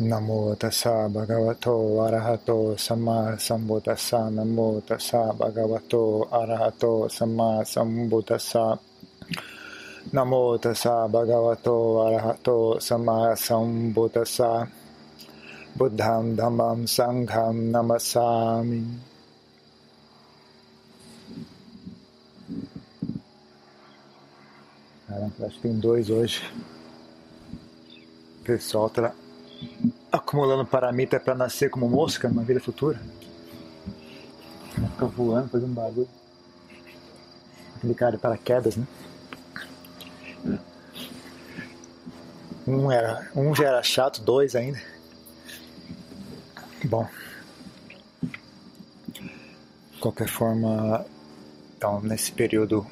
नमो तसा भगवतो अरहतो सम्मा सम्बुतसा नमो तसा भगवतो अरहतो सम्मा सम्बुतसा नमो तसा भगवतो अरहतो सम्मा सम्बुतसा बुद्धं धम्मं सङ्घं नमसामि Acho que tem dois hoje. Pessoal, tra... acumulando paramita para nascer como mosca numa vida futura. Fica voando, fazendo barulho. Aquele cara de paraquedas, né? Um, era, um já era chato, dois ainda. Bom. De qualquer forma, então, nesse período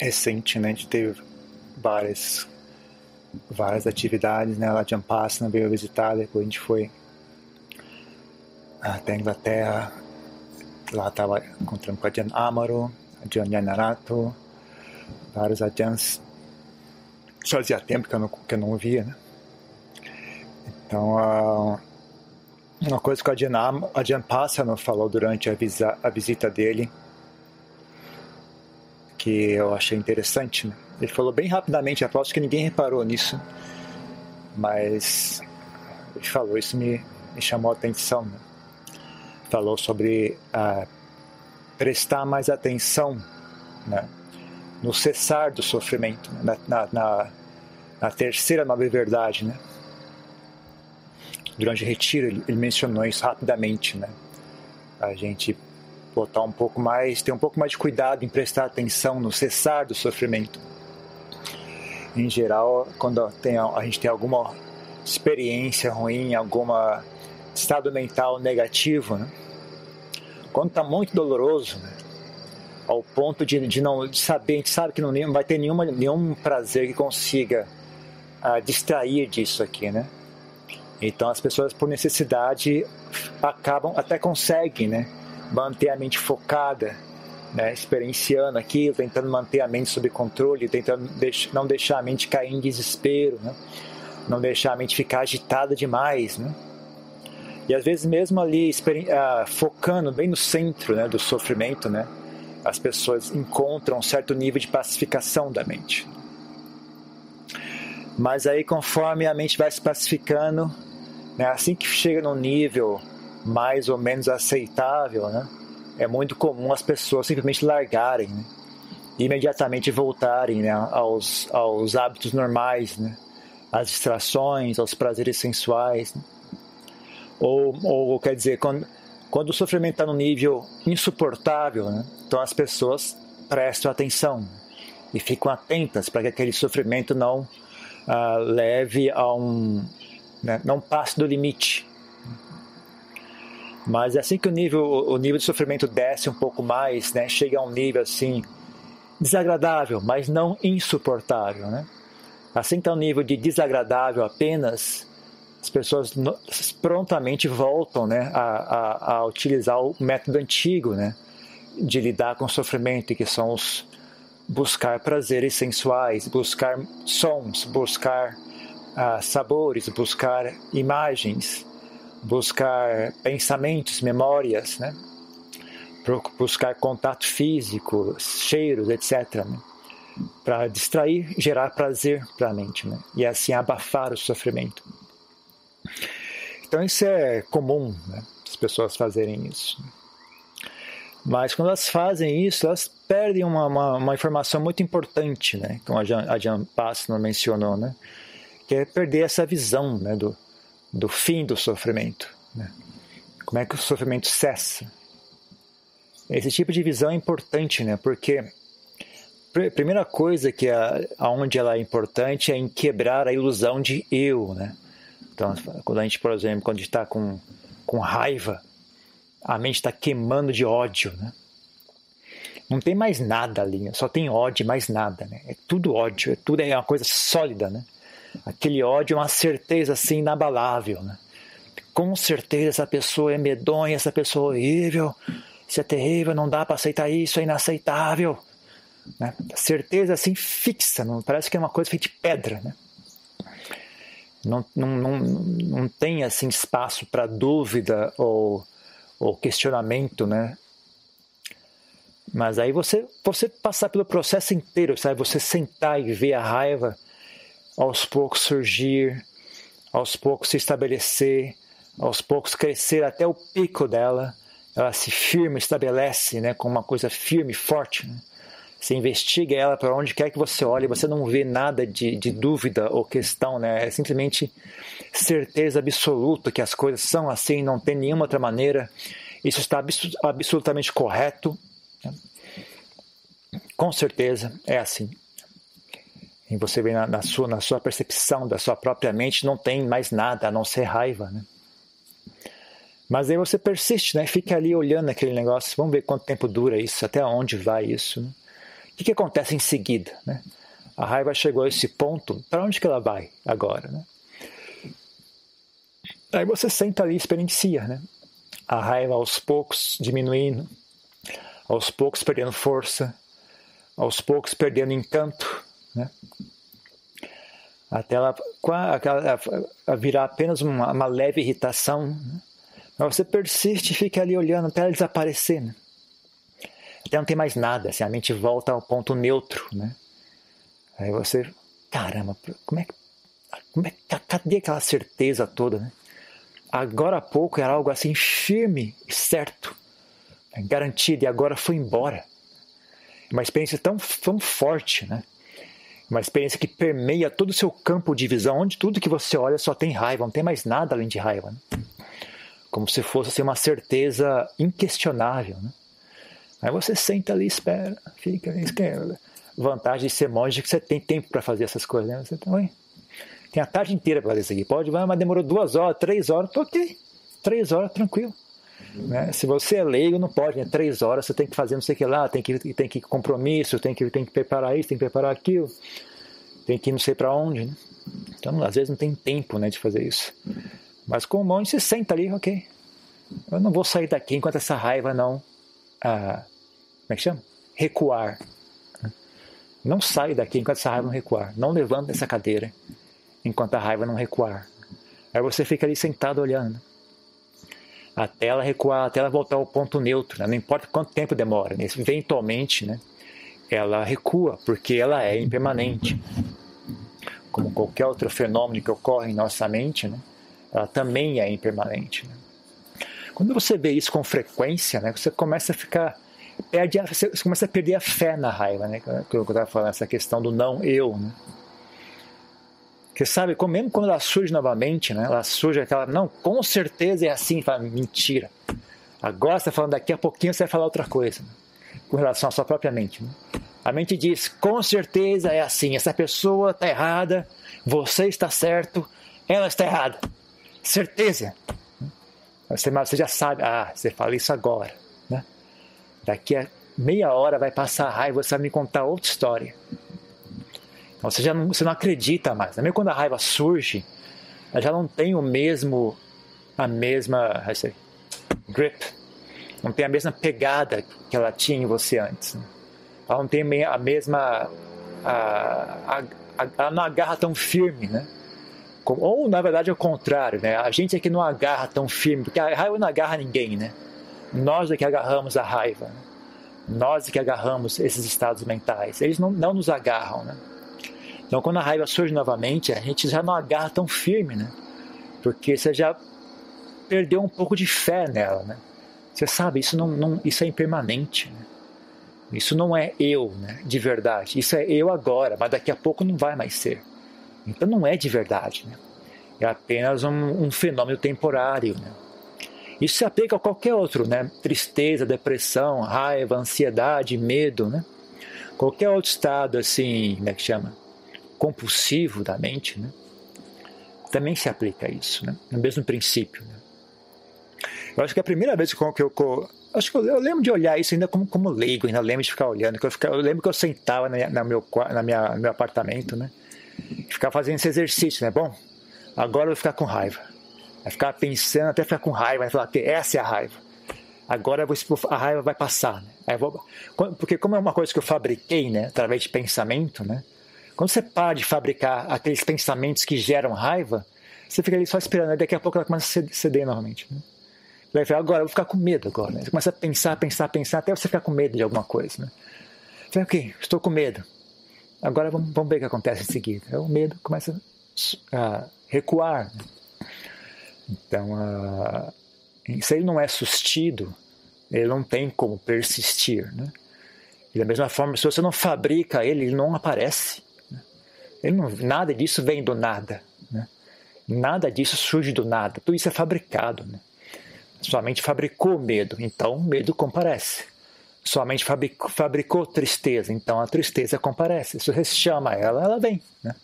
recente, né, a gente teve várias várias atividades, né? A Jampassana veio visitar, depois a gente foi até a Inglaterra, lá estava encontrando com a Jan Amaro, a Jan Yanarato, vários Ajans. Fazia tempo que eu não, que eu não via, né? Então, uh, uma coisa que a Jan, a Jan Passano falou durante a, visa, a visita dele, que eu achei interessante, né? Ele falou bem rapidamente, aposto que ninguém reparou nisso, mas ele falou, isso me, me chamou a atenção. Né? Falou sobre ah, prestar mais atenção né? no cessar do sofrimento, né? na, na, na, terceira nova verdade. Né? Durante o retiro, ele, ele mencionou isso rapidamente. Né? A gente botar um pouco mais, ter um pouco mais de cuidado em prestar atenção no cessar do sofrimento em geral, quando tem, a gente tem alguma experiência ruim, algum estado mental negativo, né? quando está muito doloroso, né? ao ponto de, de não de saber, a gente sabe que não, vai ter nenhuma, nenhum prazer que consiga uh, distrair disso aqui, né? Então as pessoas por necessidade acabam, até conseguem, né? Manter a mente focada, né, experienciando aquilo, tentando manter a mente sob controle, tentando deix não deixar a mente cair em desespero, né, não deixar a mente ficar agitada demais. Né. E às vezes mesmo ali uh, focando bem no centro né, do sofrimento, né, as pessoas encontram um certo nível de pacificação da mente. Mas aí conforme a mente vai se pacificando, né, assim que chega num nível mais ou menos aceitável, né, é muito comum as pessoas simplesmente largarem, né? imediatamente voltarem né? aos, aos hábitos normais, né? às distrações, aos prazeres sensuais. Né? Ou, ou, quer dizer, quando, quando o sofrimento está no nível insuportável, né? então as pessoas prestam atenção e ficam atentas para que aquele sofrimento não ah, leve a um. Né? não passe do limite. Mas é assim que o nível, o nível de sofrimento desce um pouco mais, né, chega a um nível assim desagradável, mas não insuportável, né? Assim que é um nível de desagradável apenas, as pessoas prontamente voltam, né, a, a, a utilizar o método antigo, né, de lidar com o sofrimento, que são os buscar prazeres sensuais, buscar sons, buscar uh, sabores, buscar imagens buscar pensamentos, memórias, né? buscar contato físico, cheiros, etc. Né? Para distrair, gerar prazer para a mente né? e assim abafar o sofrimento. Então isso é comum, né? as pessoas fazerem isso. Mas quando elas fazem isso, elas perdem uma, uma, uma informação muito importante, né? como a Jan, a mencionou, né? que é perder essa visão né? do, do fim do sofrimento. Né? Como é que o sofrimento cessa? Esse tipo de visão é importante, né? Porque a primeira coisa que é, aonde ela é importante é em quebrar a ilusão de eu, né? Então, quando a gente, por exemplo, quando a está com, com raiva, a mente está queimando de ódio, né? Não tem mais nada ali, só tem ódio, mais nada, né? É tudo ódio, é tudo é uma coisa sólida, né? Aquele ódio é uma certeza assim inabalável, né? Com certeza essa pessoa é medonha, essa pessoa é horrível, isso é terrível, não dá para aceitar isso, é inaceitável. Né? Certeza assim fixa, não parece que é uma coisa feita de pedra, né? Não, não, não, não tem assim espaço para dúvida ou, ou questionamento, né? Mas aí você, você passar pelo processo inteiro, sabe? Você sentar e ver a raiva aos poucos surgir, aos poucos se estabelecer, aos poucos crescer até o pico dela. Ela se firma, estabelece, né? Com uma coisa firme, forte. Né? Você investiga ela para onde quer que você olhe, você não vê nada de, de dúvida ou questão, né? É simplesmente certeza absoluta que as coisas são assim, não tem nenhuma outra maneira. Isso está absolutamente correto com certeza é assim. E você vê na, na, sua, na sua percepção da sua própria mente, não tem mais nada a não ser raiva. Né? Mas aí você persiste, né? fica ali olhando aquele negócio. Vamos ver quanto tempo dura isso, até onde vai isso. Né? O que, que acontece em seguida? Né? A raiva chegou a esse ponto, para onde que ela vai agora? Né? Aí você senta ali e experiencia. Né? A raiva aos poucos diminuindo, aos poucos perdendo força, aos poucos perdendo encanto, né? até ela virar apenas uma, uma leve irritação. Né? Mas você persiste e fica ali olhando até ela desaparecer. Né? Até não tem mais nada, assim, a mente volta ao ponto neutro. Né? Aí você, caramba, como é que. Como é, cadê aquela certeza toda? Né? Agora há pouco era algo assim firme e certo, garantido, e agora foi embora uma experiência tão, tão forte, né? Uma experiência que permeia todo o seu campo de visão, onde tudo que você olha só tem raiva, não tem mais nada além de raiva. Né? Como se fosse assim, uma certeza inquestionável. Né? Aí você senta ali espera, fica. É vantagem de ser monge que você tem tempo para fazer essas coisas. Né? Você tem, tem a tarde inteira para fazer isso aqui. Pode, mas demorou duas horas, três horas, tô ok. Três horas, tranquilo. Né? Se você é leigo, não pode, né? Três horas você tem que fazer não sei o que lá, tem que, tem que compromisso, tem que, tem que preparar isso, tem que preparar aquilo, tem que ir não sei para onde. Né? Então, às vezes não tem tempo né, de fazer isso. Mas com o monge, você senta ali, ok. Eu não vou sair daqui enquanto essa raiva não. Ah, como é que chama? Recuar. Não sai daqui enquanto essa raiva não recuar. Não levanta essa cadeira enquanto a raiva não recuar. Aí você fica ali sentado olhando até ela recuar, até ela voltar ao ponto neutro, né? não importa quanto tempo demora, né? eventualmente né? ela recua, porque ela é impermanente. Como qualquer outro fenômeno que ocorre em nossa mente, né? ela também é impermanente. Né? Quando você vê isso com frequência, né? você começa a ficar perde a, você começa a perder a fé na raiva, né? Que eu estava falando essa questão do não eu, né? Porque sabe, mesmo quando ela surge novamente, né, ela surge aquela, não, com certeza é assim, fala, mentira. Agora você está falando daqui a pouquinho você vai falar outra coisa, né, com relação à sua própria mente. Né? A mente diz, com certeza é assim, essa pessoa está errada, você está certo, ela está errada. Certeza. Você, você já sabe, ah, você fala isso agora. Né? Daqui a meia hora vai passar a raiva, você vai me contar outra história. Você já não, você não acredita mais. Mesmo quando a raiva surge, ela já não tem o mesmo, a mesma say, grip, não tem a mesma pegada que ela tinha em você antes. Né? Ela não tem a mesma, a, a, a, ela não agarra tão firme, né? Ou na verdade é o contrário, né? A gente é que não agarra tão firme, porque a raiva não agarra ninguém, né? Nós é que agarramos a raiva. Né? Nós é que agarramos esses estados mentais. Eles não, não nos agarram, né? Então, quando a raiva surge novamente, a gente já não agarra tão firme, né? Porque você já perdeu um pouco de fé nela, né? Você sabe, isso, não, não isso é impermanente, né? Isso não é eu, né? De verdade. Isso é eu agora, mas daqui a pouco não vai mais ser. Então, não é de verdade, né? É apenas um, um fenômeno temporário, né? Isso se aplica a qualquer outro, né? Tristeza, depressão, raiva, ansiedade, medo, né? Qualquer outro estado assim, como é que chama? Compulsivo da mente, né? também se aplica a isso, né? no mesmo princípio. Né? Eu acho que é a primeira vez que eu, eu acho que eu, lembro de olhar isso ainda como, como leigo, ainda lembro de ficar olhando. Que eu, fica, eu lembro que eu sentava na, na meu, na minha, no meu apartamento, né? Ficava fazendo esse exercício, né? Bom, agora eu vou ficar com raiva. Vai ficar pensando até ficar com raiva, vai falar que essa é a raiva. Agora vou, a raiva vai passar, né? Vou, porque como é uma coisa que eu fabriquei, né? Através de pensamento, né? Quando você para de fabricar aqueles pensamentos que geram raiva, Você fica ali só esperando, daqui a pouco ela começa a ceder novamente. Né? Vai falar, agora eu vou ficar com medo agora. Né? Você começa a pensar, pensar, pensar, até você ficar com medo de alguma coisa. Né? Você fala, ok, estou com medo. Agora vamos, vamos ver o que acontece em seguida. o medo começa a recuar. Né? Então, se ele não é sustido, ele não tem como persistir. Né? E da mesma forma, se você não fabrica ele, ele não aparece. Ele não, nada disso vem do nada. Né? Nada disso surge do nada. Tudo isso é fabricado. Né? Sua mente fabricou medo, então o medo comparece. Sua mente fabricou, fabricou tristeza, então a tristeza comparece. Se você chama ela, ela vem. Né?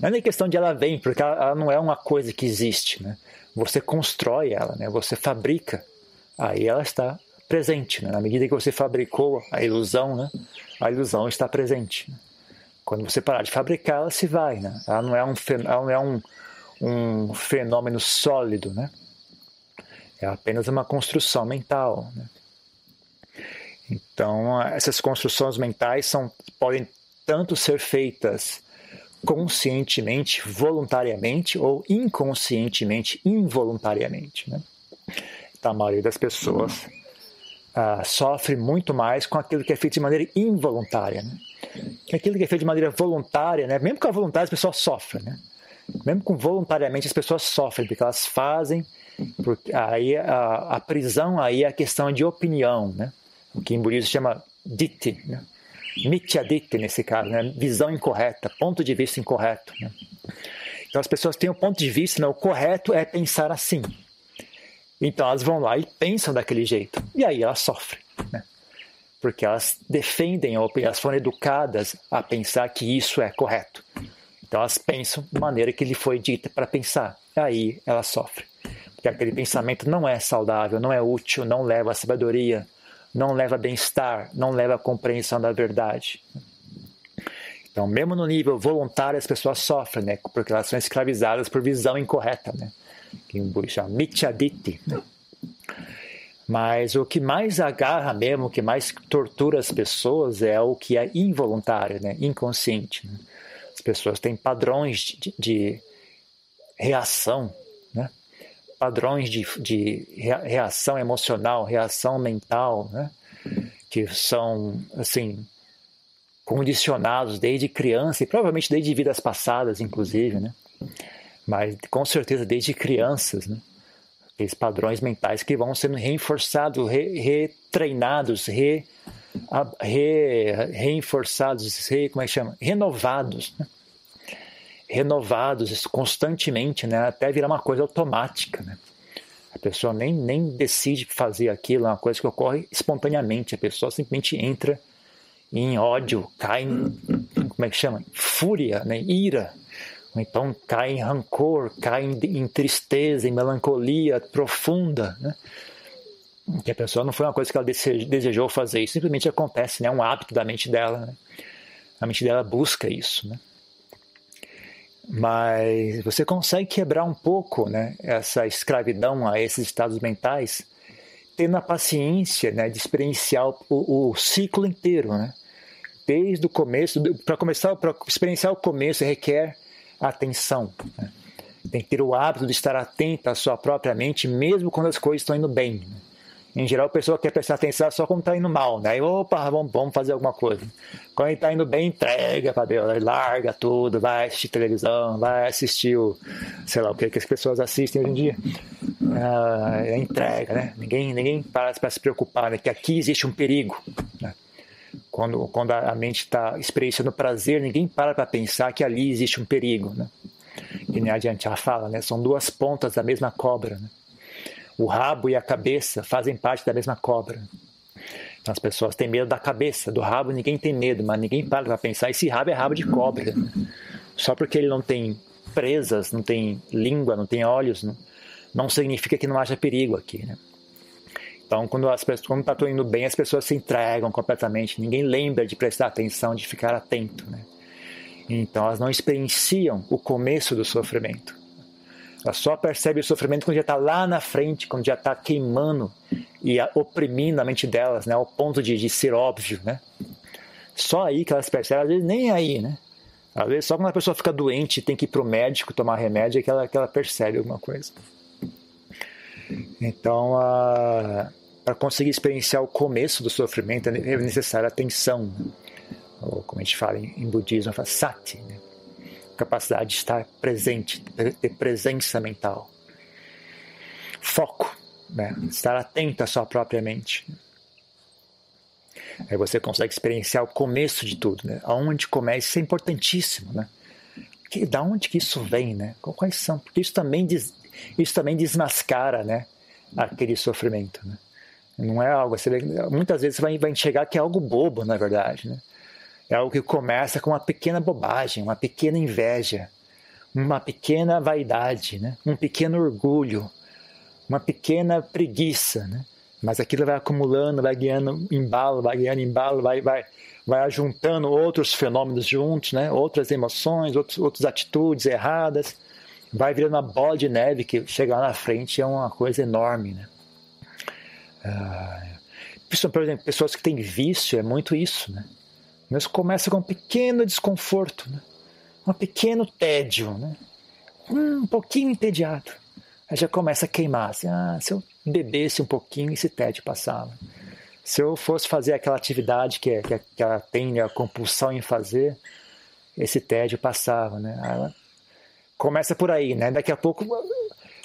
Não é nem questão de ela vem, porque ela, ela não é uma coisa que existe. Né? Você constrói ela, né? você fabrica, aí ela está presente. Né? Na medida que você fabricou a ilusão, né? a ilusão está presente. Né? Quando você parar de fabricar, ela se vai. Né? Ela não é um, ela não é um, um fenômeno sólido. Né? É apenas uma construção mental. Né? Então, essas construções mentais são, podem tanto ser feitas conscientemente, voluntariamente ou inconscientemente, involuntariamente. Né? Então, a maioria das pessoas uh, sofre muito mais com aquilo que é feito de maneira involuntária. Né? Aquilo que é feito de maneira voluntária, né? mesmo com a voluntária, as pessoas sofrem. Né? Mesmo com voluntariamente, as pessoas sofrem, porque elas fazem. Porque aí a, a prisão aí é a questão de opinião, né? o que em budismo chama ditti. Né? Mityaditya nesse caso, né? visão incorreta, ponto de vista incorreto. Né? Então as pessoas têm um ponto de vista, né? o correto é pensar assim. Então elas vão lá e pensam daquele jeito. E aí elas sofrem. Né? Porque elas defendem, elas foram educadas a pensar que isso é correto. Então elas pensam de maneira que lhe foi dita para pensar. Aí elas sofrem. Porque aquele pensamento não é saudável, não é útil, não leva à sabedoria, não leva a bem-estar, não leva a compreensão da verdade. Então, mesmo no nível voluntário, as pessoas sofrem, né? Porque elas são escravizadas por visão incorreta, né? Que em budismo chama mityaditi, né? Mas o que mais agarra mesmo, o que mais tortura as pessoas é o que é involuntário, né? inconsciente. Né? As pessoas têm padrões de, de reação padrões de, de reação emocional, reação mental, né? que são assim condicionados desde criança e provavelmente desde vidas passadas, inclusive, né? Mas com certeza desde crianças, né? Aqueles padrões mentais que vão sendo reforçados, re, retreinados, re, re, reforçados, re, como é que chama? Renovados, né? renovados constantemente, né? até virar uma coisa automática. Né? A pessoa nem, nem decide fazer aquilo, é uma coisa que ocorre espontaneamente. A pessoa simplesmente entra em ódio, cai em, como é que chama? Fúria, né? ira. Então cai em rancor, cai em, em tristeza, em melancolia profunda. Né? Que a pessoa não foi uma coisa que ela desejou fazer, isso simplesmente acontece, né? é um hábito da mente dela. Né? A mente dela busca isso. Né? Mas você consegue quebrar um pouco né, essa escravidão a esses estados mentais, tendo a paciência né, de experienciar o, o ciclo inteiro. Né? Desde o começo, para começar, para experienciar o começo, requer atenção. Né? Tem que ter o hábito de estar atento à sua própria mente, mesmo quando as coisas estão indo bem. Né? Em geral, a pessoa quer prestar atenção só quando está indo mal, né? Aí, opa, vamos, vamos fazer alguma coisa. Quando está indo bem, entrega para Deus, larga tudo, vai assistir televisão, vai assistir o, sei lá, o que, que as pessoas assistem hoje em dia. Ah, entrega, né? Ninguém, ninguém para para se preocupar, né? Que aqui existe um perigo, né? Quando, quando a mente está experienciando prazer, ninguém para para pensar que ali existe um perigo, né? Que nem adiante já fala, né? São duas pontas da mesma cobra, né? o rabo e a cabeça fazem parte da mesma cobra. Então as pessoas têm medo da cabeça, do rabo ninguém tem medo, mas ninguém para para pensar, esse rabo é rabo de cobra. Só porque ele não tem presas, não tem língua, não tem olhos, não, não significa que não haja perigo aqui. Né? Então, quando as pessoas, quando está tudo indo bem, as pessoas se entregam completamente. Ninguém lembra de prestar atenção, de ficar atento. Né? Então, elas não experienciam o começo do sofrimento. Ela só percebe o sofrimento quando já está lá na frente, quando já está queimando e oprimindo a mente delas, né, ao ponto de, de ser óbvio, né? Só aí que elas percebem, às vezes nem aí, né? Às vezes, só quando a pessoa fica doente tem que ir para o médico tomar remédio é que ela, que ela percebe alguma coisa. Então, para conseguir experienciar o começo do sofrimento é necessária atenção. Ou, como a gente fala em, budismo, fala sati, né? capacidade de estar presente, ter presença mental. Foco, né? estar atento à sua própria mente. Aí você consegue experienciar o começo de tudo, né? Aonde começa, isso é importantíssimo, né? Que, da onde que isso vem, né? Quais são? Porque isso também, diz, isso também desmascara, né? Aquele sofrimento, né? Não é algo, você, muitas vezes você vai, vai enxergar que é algo bobo, na verdade, né? É algo que começa com uma pequena bobagem, uma pequena inveja, uma pequena vaidade, né? um pequeno orgulho, uma pequena preguiça. Né? Mas aquilo vai acumulando, vai ganhando embalo, vai ganhando embalo, vai, vai, vai ajuntando outros fenômenos juntos, né? outras emoções, outros, outras atitudes erradas. Vai virando uma bola de neve que chega lá na frente é uma coisa enorme. Né? Ah, por exemplo, pessoas que têm vício, é muito isso. Né? Mas começa com um pequeno desconforto, né? um pequeno tédio, né? um pouquinho entediado. Aí já começa a queimar. Assim, ah, se eu bebesse um pouquinho, esse tédio passava. Se eu fosse fazer aquela atividade que, que, que ela tem né, a compulsão em fazer, esse tédio passava. Né? Começa por aí, né? daqui a pouco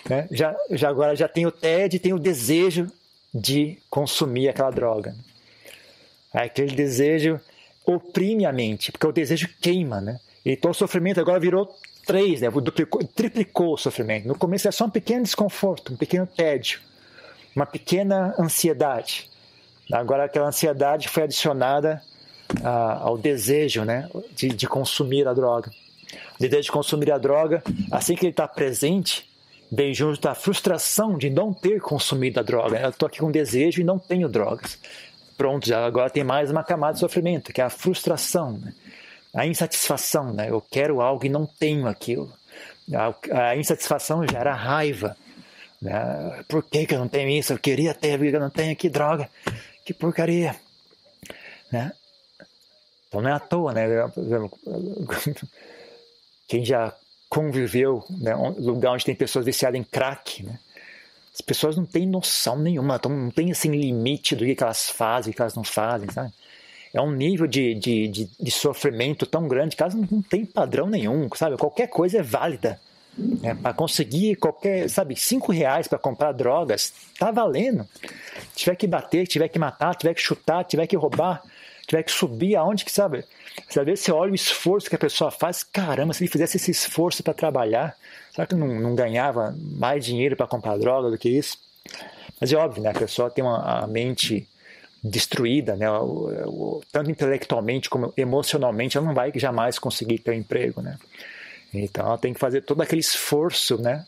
né? já, já agora já tem o tédio, tem o desejo de consumir aquela droga. Aí aquele desejo oprime a mente, porque o desejo queima, né? Então o sofrimento agora virou três, né? Duplicou, triplicou o sofrimento. No começo era só um pequeno desconforto, um pequeno tédio, uma pequena ansiedade. Agora aquela ansiedade foi adicionada ah, ao desejo, né? De, de consumir a droga. O desejo de consumir a droga, assim que ele está presente, vem junto da frustração de não ter consumido a droga. Eu estou aqui com desejo e não tenho drogas pronto, já agora tem mais uma camada de sofrimento, que é a frustração, né? a insatisfação. Né? Eu quero algo e não tenho aquilo. A, a insatisfação gera raiva. Né? Por que, que eu não tenho isso? Eu queria ter, eu não tenho. Que droga, que porcaria. Né? Então não é à toa, né? Quem já conviveu, né? lugar onde tem pessoas viciadas em crack, né? As pessoas não têm noção nenhuma, não tem assim limite do que elas fazem, o que elas não fazem, sabe? É um nível de, de, de, de sofrimento tão grande que elas não, tem padrão nenhum, sabe? Qualquer coisa é válida. Né? Para conseguir qualquer, sabe, cinco reais para comprar drogas, tá valendo. Tiver que bater, tiver que matar, tiver que chutar, tiver que roubar, tiver que subir aonde que sabe. Você vê, você olha o esforço que a pessoa faz, caramba, se ele fizesse esse esforço para trabalhar, será que não, não ganhava mais dinheiro para comprar droga do que isso? Mas é óbvio, né? A pessoa tem uma a mente destruída, né? O, tanto intelectualmente como emocionalmente, ela não vai jamais conseguir ter um emprego, né? Então ela tem que fazer todo aquele esforço, né?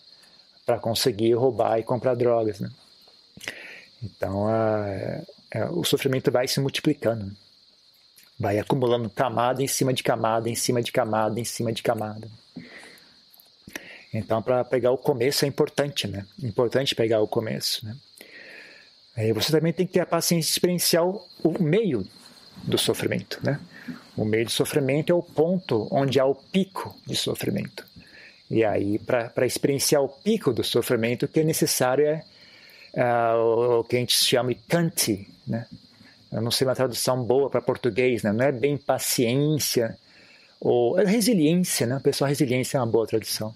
Para conseguir roubar e comprar drogas, né? Então a, a, o sofrimento vai se multiplicando. Vai acumulando camada em cima de camada, em cima de camada, em cima de camada. Então, para pegar o começo é importante, né? Importante pegar o começo, né? Aí você também tem que ter a paciência experiencial o meio do sofrimento, né? O meio do sofrimento é o ponto onde há o pico de sofrimento. E aí, para experienciar o pico do sofrimento, o que é necessário é uh, o que a gente chama de kanti, né? Eu não sei uma tradução boa para português, né? não é bem paciência ou é resiliência, né? Pessoal, resiliência é uma boa tradução.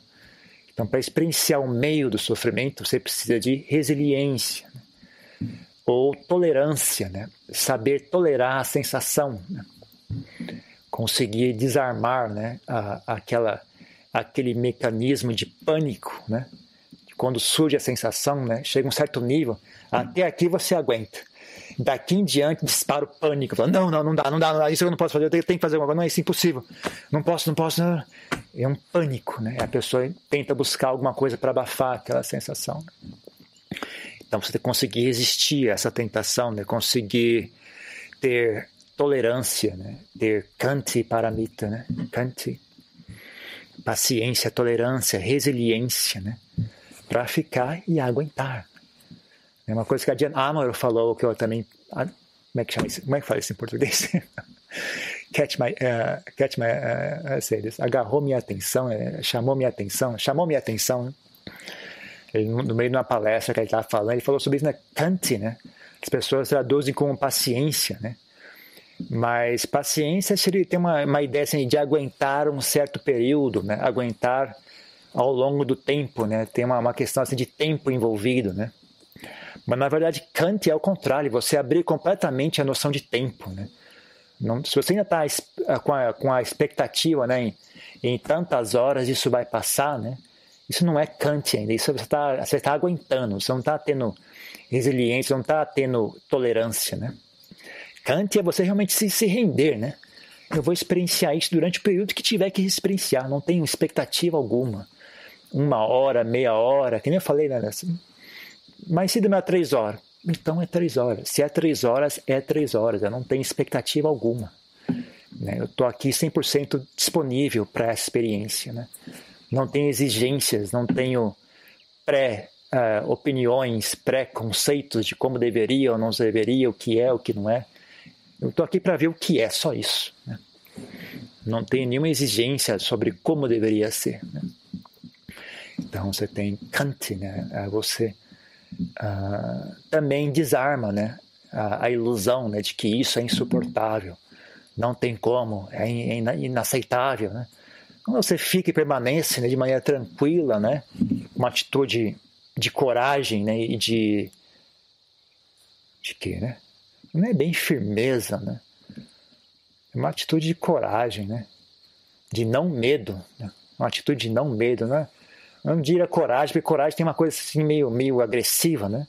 Então, para experienciar o meio do sofrimento, você precisa de resiliência né? ou tolerância, né? Saber tolerar a sensação, né? conseguir desarmar, né? A, aquela aquele mecanismo de pânico, né? Quando surge a sensação, né? Chega um certo nível, até aqui você aguenta Daqui em diante dispara o pânico, falando, não, não, não dá, não dá, não dá, isso eu não posso fazer, eu tenho, que fazer alguma coisa, não, isso é impossível, não posso, não posso, não. é um pânico, né? A pessoa tenta buscar alguma coisa para abafar aquela sensação. Então você conseguir resistir a essa tentação, né? Conseguir ter tolerância, né? Ter kanti paramita, né? Kanti, paciência, tolerância, resiliência, né? Para ficar e aguentar. É uma coisa que a Jan Amor falou, que eu também. Como é que chama isso? Como é que fala isso em português? catch my, uh, catch my uh, agarrou minha atenção, chamou minha atenção, chamou minha atenção. Ele, no meio de uma palestra que ele estava falando, ele falou sobre isso na? Kant, né? As pessoas traduzem como paciência, né? Mas paciência seria ter uma, uma ideia assim, de aguentar um certo período, né? Aguentar ao longo do tempo, né? Tem uma, uma questão assim de tempo envolvido, né? Mas na verdade Kant é o contrário, você abrir completamente a noção de tempo, né? Não, se você ainda está com a, com a expectativa, né, em, em, tantas horas isso vai passar, né? Isso não é Kant ainda, isso você está você tá aguentando, você não está tendo resiliência, não está tendo tolerância, né? Kant é você realmente se, se render, né? Eu vou experienciar isso durante o período que tiver que experienciar, não tenho expectativa alguma. Uma hora, meia hora, que nem eu falei, né? Mas se demorar três horas, então é três horas. Se é três horas, é três horas. Eu não tenho expectativa alguma. Né? Eu estou aqui 100% disponível para essa experiência. Né? Não tenho exigências, não tenho pré-opiniões, uh, pré-conceitos de como deveria ou não deveria, o que é, o que não é. Eu estou aqui para ver o que é, só isso. Né? Não tenho nenhuma exigência sobre como deveria ser. Né? Então você tem Kant, né? É você uh, também desarma né? A, a, ilusão né? de que isso é insuportável, não tem como, é, é inaceitável. Né? Quando você fica e permanece né? de maneira tranquila, né? uma atitude de coragem né? e de. de quê? Né? não é bem firmeza, né? É uma atitude de coragem, né? De não medo, né? Uma atitude de não medo, né? Não diria coragem, porque coragem tem uma coisa assim meio, meio agressiva, né?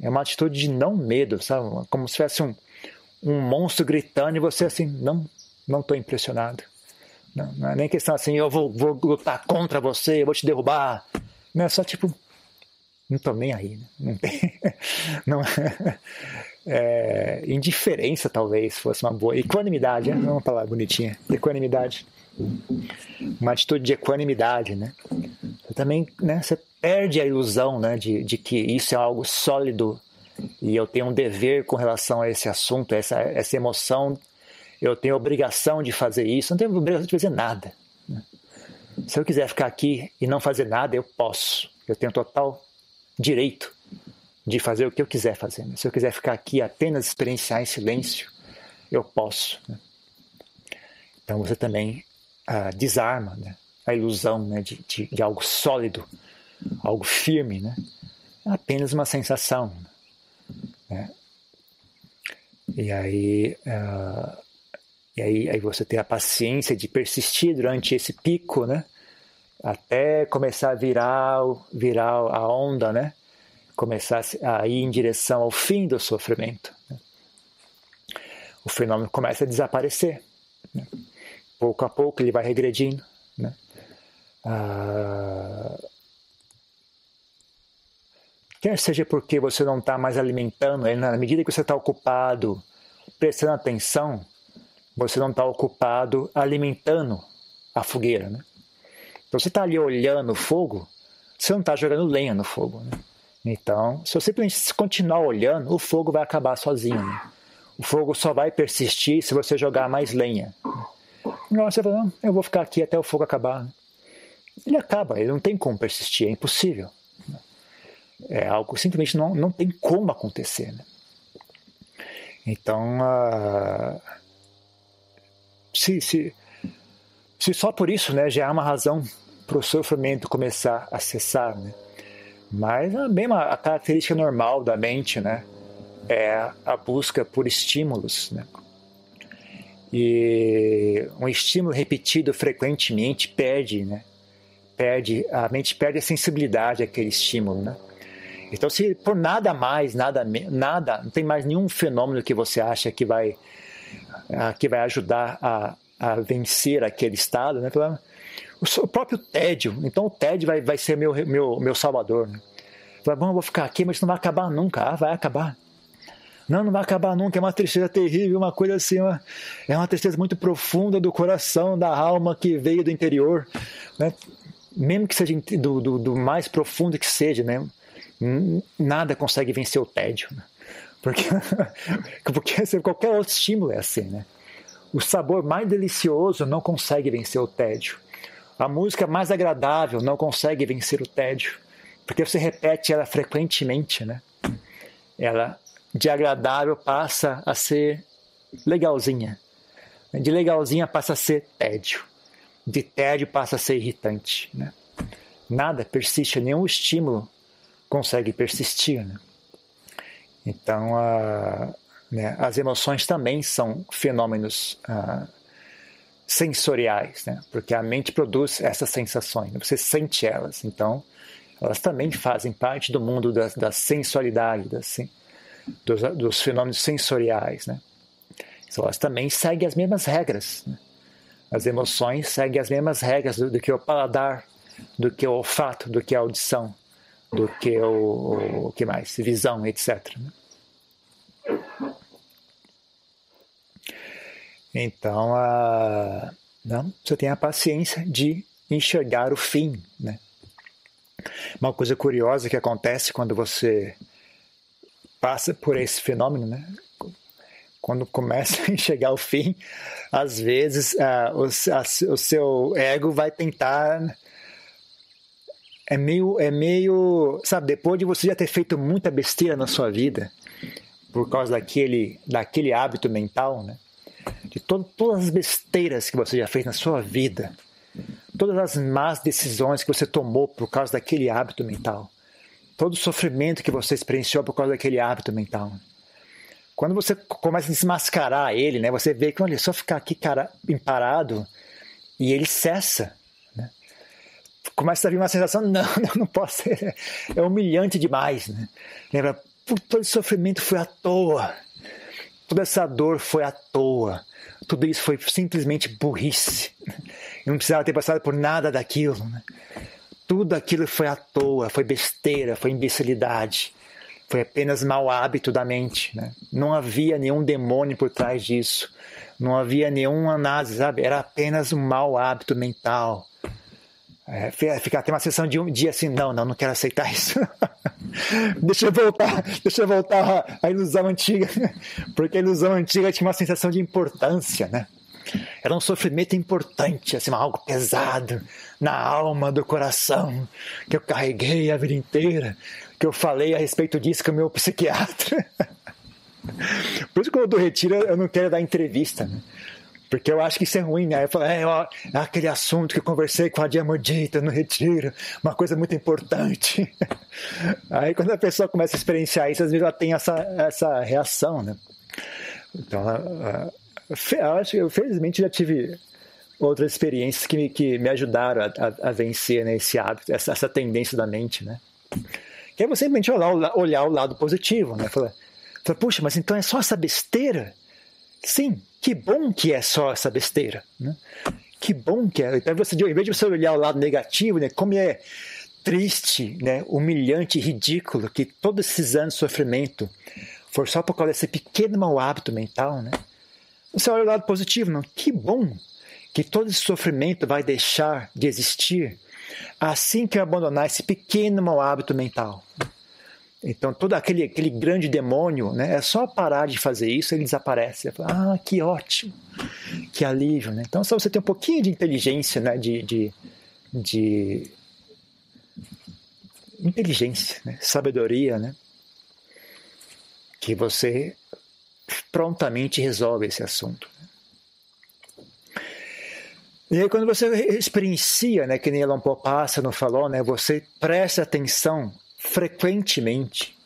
É uma atitude de não medo, sabe? Como se fosse um, um monstro gritando e você assim, não, não estou impressionado. Não, não, é nem questão assim, eu vou, vou lutar contra você, eu vou te derrubar. Não é só tipo, não estou nem aí. Né? Não, tem, não, é, indiferença talvez fosse uma boa. Equanimidade, é uma palavra bonitinha. Equanimidade. Uma atitude de equanimidade, né? Você também, né? Você perde a ilusão, né? De, de que isso é algo sólido e eu tenho um dever com relação a esse assunto, essa, essa emoção. Eu tenho obrigação de fazer isso. Não tenho obrigação de fazer nada. Né? Se eu quiser ficar aqui e não fazer nada, eu posso. Eu tenho total direito de fazer o que eu quiser fazer. Né? Se eu quiser ficar aqui apenas experienciar em silêncio, eu posso. Né? Então você também ah, desarma né? a ilusão né? de, de, de, algo sólido, algo firme. Né? É apenas uma sensação. Né? E aí, ah, e aí, aí você tem a paciência de persistir durante esse pico, né? até começar a virar, virar a onda, né? começasse a ir em direção ao fim do sofrimento. Né? O fenômeno começa a desaparecer. Né? Pouco a pouco ele vai regredindo. Né? Ah, quer seja porque você não está mais alimentando na medida que você está ocupado prestando atenção, você não está ocupado alimentando a fogueira. Né? Então você está ali olhando o fogo, você não está jogando lenha no fogo. Né? Então, se você continuar olhando, o fogo vai acabar sozinho. Né? O fogo só vai persistir se você jogar mais lenha. Não, você fala, não, eu vou ficar aqui até o fogo acabar. Ele acaba, ele não tem como persistir, é impossível. É algo simplesmente não, não tem como acontecer. Né? Então, uh, se, se, se só por isso né, já há uma razão para o sofrimento começar a cessar, né? Mas é bem a característica normal da mente, né? É a busca por estímulos, né? E um estímulo repetido frequentemente perde, né? Perde, a mente perde a sensibilidade àquele estímulo, né? Então, se por nada mais, nada, nada, não tem mais nenhum fenômeno que você acha que vai, que vai ajudar a, a vencer aquele estado, né? o próprio tédio. Então o tédio vai, vai ser meu, meu, meu salvador. Né? Vai, bom, eu vou ficar aqui, mas não vai acabar nunca. Ah, vai acabar. Não, não vai acabar nunca. É uma tristeza terrível, uma coisa assim. Uma, é uma tristeza muito profunda do coração, da alma que veio do interior. Né? Mesmo que seja do, do, do, mais profundo que seja, né? nada consegue vencer o tédio. Né? Porque, porque qualquer outro estímulo é assim. Né? O sabor mais delicioso não consegue vencer o tédio. A música mais agradável não consegue vencer o tédio, porque você repete ela frequentemente, né? Ela de agradável passa a ser legalzinha. De legalzinha passa a ser tédio. De tédio passa a ser irritante, né? Nada persiste, nenhum estímulo consegue persistir, né? Então, a, né, as emoções também são fenômenos uh, sensoriais, né? porque a mente produz essas sensações, né? você sente elas, então elas também fazem parte do mundo da, da sensualidade, das, dos, dos, fenômenos sensoriais. Né? Então, elas também seguem as mesmas regras. Né? As emoções seguem as mesmas regras do, do, que o paladar, do que o olfato, do que a audição, do que o, o que mais, visão, etc. Né? Então, a, não, você tem a paciência de enxergar o fim. Né? Uma coisa curiosa que acontece quando você passa por esse fenômeno, né? quando começa a enxergar o fim, às vezes o, a, o seu ego vai tentar é meio, é meio, sabe, depois de você já ter feito muita besteira na sua vida, por causa daquele, daquele hábito mental, né? de todas as besteiras que você já fez na sua vida, todas as más decisões que você tomou por causa daquele hábito mental, todo o sofrimento que você experienciou por causa daquele hábito mental. Quando você começa a desmascarar ele, né, você vê que olha, só ficar aqui cara parado e ele cessa. Né? Começa a vir uma sensação, não, não, não posso, é humilhante demais. Né? Lembra, todo esse sofrimento foi à toa. Toda essa dor foi à toa. Tudo isso foi simplesmente burrice. Eu não precisava ter passado por nada daquilo. Né? Tudo aquilo foi à toa, foi besteira, foi imbecilidade. Foi apenas mau hábito da mente. Né? Não havia nenhum demônio por trás disso. Não havia nenhuma análise, sabe? Era apenas um mau hábito mental. É, ficar até uma sessão de um dia assim, não, não, não quero aceitar isso. deixa eu voltar, deixa eu voltar à ilusão antiga, porque a ilusão antiga tinha uma sensação de importância, né? Era um sofrimento importante, assim, algo pesado na alma, do coração, que eu carreguei a vida inteira, que eu falei a respeito disso com o meu psiquiatra. Por isso que eu dou retiro, eu não quero dar entrevista, né? Porque eu acho que isso é ruim, né? Eu falo, é, ó, é aquele assunto que eu conversei com a Diamandita no retiro, uma coisa muito importante. Aí quando a pessoa começa a experienciar isso, às vezes ela tem essa, essa reação, né? Então, eu acho eu felizmente já tive outras experiências que me, que me ajudaram a, a, a vencer né, esse hábito, essa, essa, tendência da mente, né? Que é você simplesmente olhar, olhar o lado positivo, né? Falar, falar, puxa, mas então é só essa besteira? Sim, que bom que é só essa besteira. Né? Que bom que é. Então, você, em vez de você olhar o lado negativo, né, como é triste, né, humilhante ridículo que todos esses anos de sofrimento for só por causa desse pequeno mau hábito mental, né? Você olha o lado positivo, não? Que bom que todo esse sofrimento vai deixar de existir assim que eu abandonar esse pequeno mau hábito mental. Então, todo aquele, aquele grande demônio, né, é só parar de fazer isso, ele desaparece. Fala, ah, que ótimo, que alívio. Né? Então, só você ter um pouquinho de inteligência, né, de, de, de inteligência, né, sabedoria, né, que você prontamente resolve esse assunto. E aí, quando você experiencia, né, que nem Elon Popassa não falou, né, você presta atenção frequentemente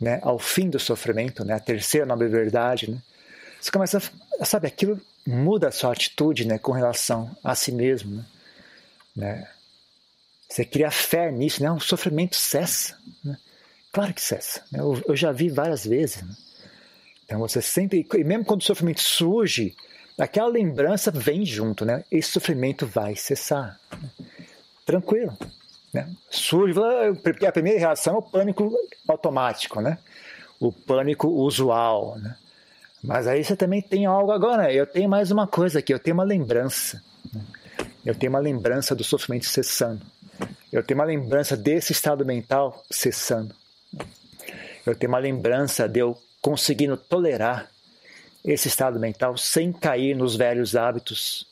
né, ao fim do sofrimento, né, a terceira nobre verdade, né, você começa a, sabe, aquilo muda a sua atitude né, com relação a si mesmo. Né, né. Você cria fé nisso, né, o sofrimento cessa. Né, claro que cessa. Né, eu, eu, já vi várias vezes. Né, então você sempre, e mesmo quando o sofrimento surge, aquela lembrança vem junto, né, esse sofrimento vai cessar. Né, tranquilo. Né? Surge, a primeira reação é o pânico automático, né? o pânico usual. Né? Mas aí você também tem algo agora. Eu tenho mais uma coisa aqui, eu tenho uma lembrança. Né? Eu tenho uma lembrança do sofrimento cessando. Eu tenho uma lembrança desse estado mental cessando. Eu tenho uma lembrança de eu conseguindo tolerar esse estado mental sem cair nos velhos hábitos.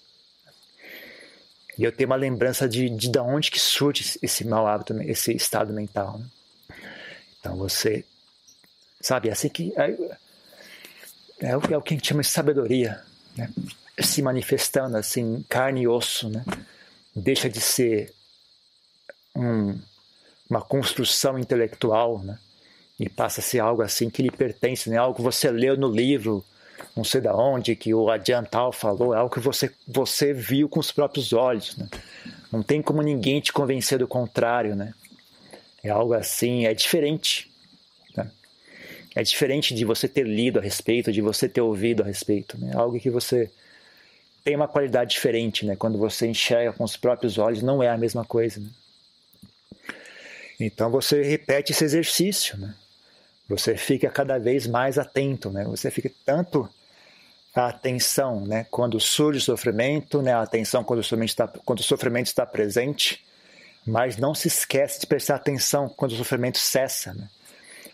E eu tenho uma lembrança de, de, de onde que surge esse mau hábito, esse estado mental. Né? Então você, sabe, é assim que é, é, o, é o que a gente chama de sabedoria, né? se manifestando assim, carne e osso, né? deixa de ser um, uma construção intelectual, né? e passa a ser algo assim que lhe pertence, né? algo que você leu no livro, não sei da onde, que o Adiantal falou, é algo que você, você viu com os próprios olhos. Né? Não tem como ninguém te convencer do contrário. Né? É algo assim, é diferente. Né? É diferente de você ter lido a respeito, de você ter ouvido a respeito. Né? É algo que você tem uma qualidade diferente. Né? Quando você enxerga com os próprios olhos, não é a mesma coisa. Né? Então você repete esse exercício. Né? Você fica cada vez mais atento, né? Você fica tanto a atenção, né? Quando surge sofrimento, né? A atenção quando o sofrimento está, quando o sofrimento está presente, mas não se esquece de prestar atenção quando o sofrimento cessa, né?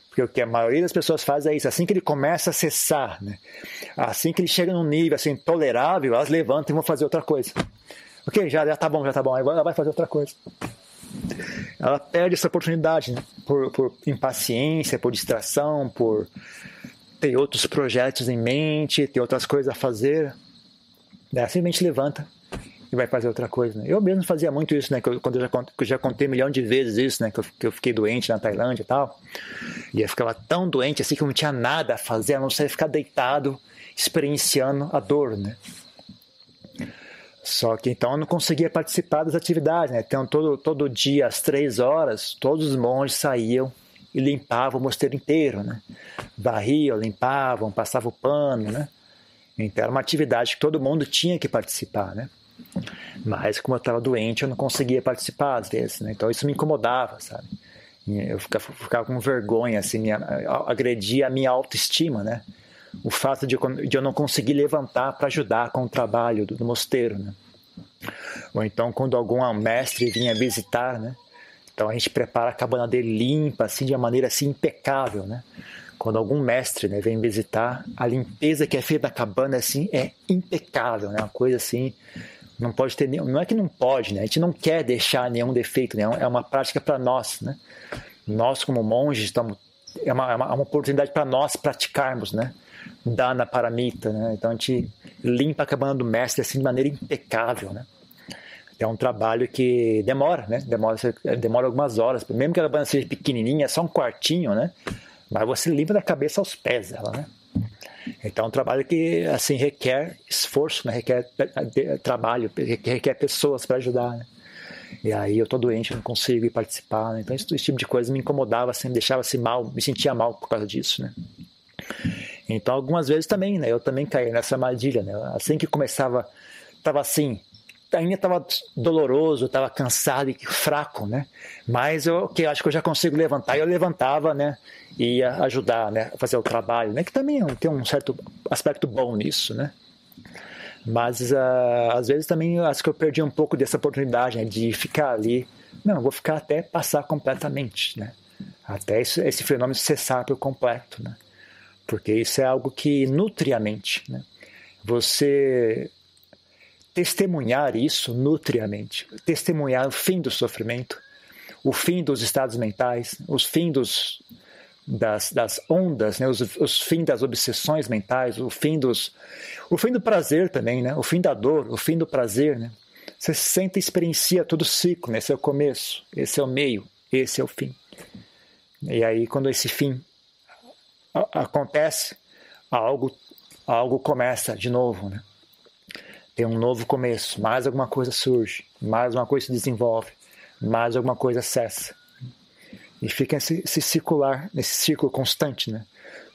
Porque o que a maioria das pessoas faz é isso, assim que ele começa a cessar, né? Assim que ele chega num nível assim tolerável, elas levantam e vão fazer outra coisa. Ok, já, já tá bom, já tá bom, aí ela vai fazer outra coisa ela perde essa oportunidade, né? por, por impaciência, por distração, por ter outros projetos em mente, ter outras coisas a fazer. Ela simplesmente levanta e vai fazer outra coisa. Né? Eu mesmo fazia muito isso, né? Quando eu já, eu já contei um milhão de vezes isso, né? Que eu, que eu, fiquei doente na Tailândia e tal. E eu ficava tão doente assim que eu não tinha nada a fazer, a não ser ficar deitado, experienciando a dor, né? Só que então eu não conseguia participar das atividades, né? Então todo, todo dia, às três horas, todos os monges saíam e limpavam o mosteiro inteiro, né? Varriam, limpavam, passavam o pano, né? Então era uma atividade que todo mundo tinha que participar, né? Mas como eu estava doente, eu não conseguia participar às vezes, né? Então isso me incomodava, sabe? Eu ficava, ficava com vergonha, assim, agredia a minha autoestima, né? O fato de eu, não conseguir levantar para ajudar com o trabalho do, do mosteiro, né? Ou então quando algum mestre vinha visitar, né? Então a gente prepara a cabana dele limpa, assim, de uma maneira assim impecável, né? Quando algum mestre né, vem visitar, a limpeza que é feita da cabana assim é impecável, né? Uma coisa assim, não pode ter nenhum, não é que não pode, né? A gente não quer deixar nenhum defeito, né? É uma prática para nós, né? Nós como monges estamos é uma, é uma, é uma oportunidade para nós praticarmos, né? Dana Paramita, né? Então a gente limpa a cabana do mestre assim de maneira impecável, né? É um trabalho que demora, né? Demora, demora algumas horas. Mesmo que a cabana seja pequenininha, é só um quartinho, né? Mas você limpa da cabeça aos pés dela, né? Então é um trabalho que assim requer esforço, né? requer trabalho, requer pessoas para ajudar. Né? E aí eu tô doente, não consigo ir participar. Né? Então esse, esse, tipo de coisa me incomodava, assim, me deixava assim mal, me sentia mal por causa disso, né? Então, algumas vezes também, né? Eu também caí nessa armadilha, né? Assim que começava, estava assim, ainda estava doloroso, estava cansado e fraco, né? Mas eu, que acho que eu já consigo levantar. Eu levantava, né? E ia ajudar, né? A fazer o trabalho, né? Que também tem um certo aspecto bom nisso, né? Mas uh, às vezes também acho que eu perdi um pouco dessa oportunidade né? de ficar ali. Não, vou ficar até passar completamente, né? Até esse, esse fenômeno cessar por completo, né? porque isso é algo que nutre a mente. Né? Você testemunhar isso nutre a mente, testemunhar o fim do sofrimento, o fim dos estados mentais, os fim dos, das, das ondas, né? os, os fim das obsessões mentais, o fim dos, o fim do prazer também, né? o fim da dor, o fim do prazer. Né? Você sente e experiencia todo o ciclo, né? esse é o começo, esse é o meio, esse é o fim. E aí, quando esse fim acontece, algo, algo começa de novo, né? Tem um novo começo, mais alguma coisa surge, mais uma coisa se desenvolve, mais alguma coisa cessa. E fica esse, esse circular, nesse círculo constante, né?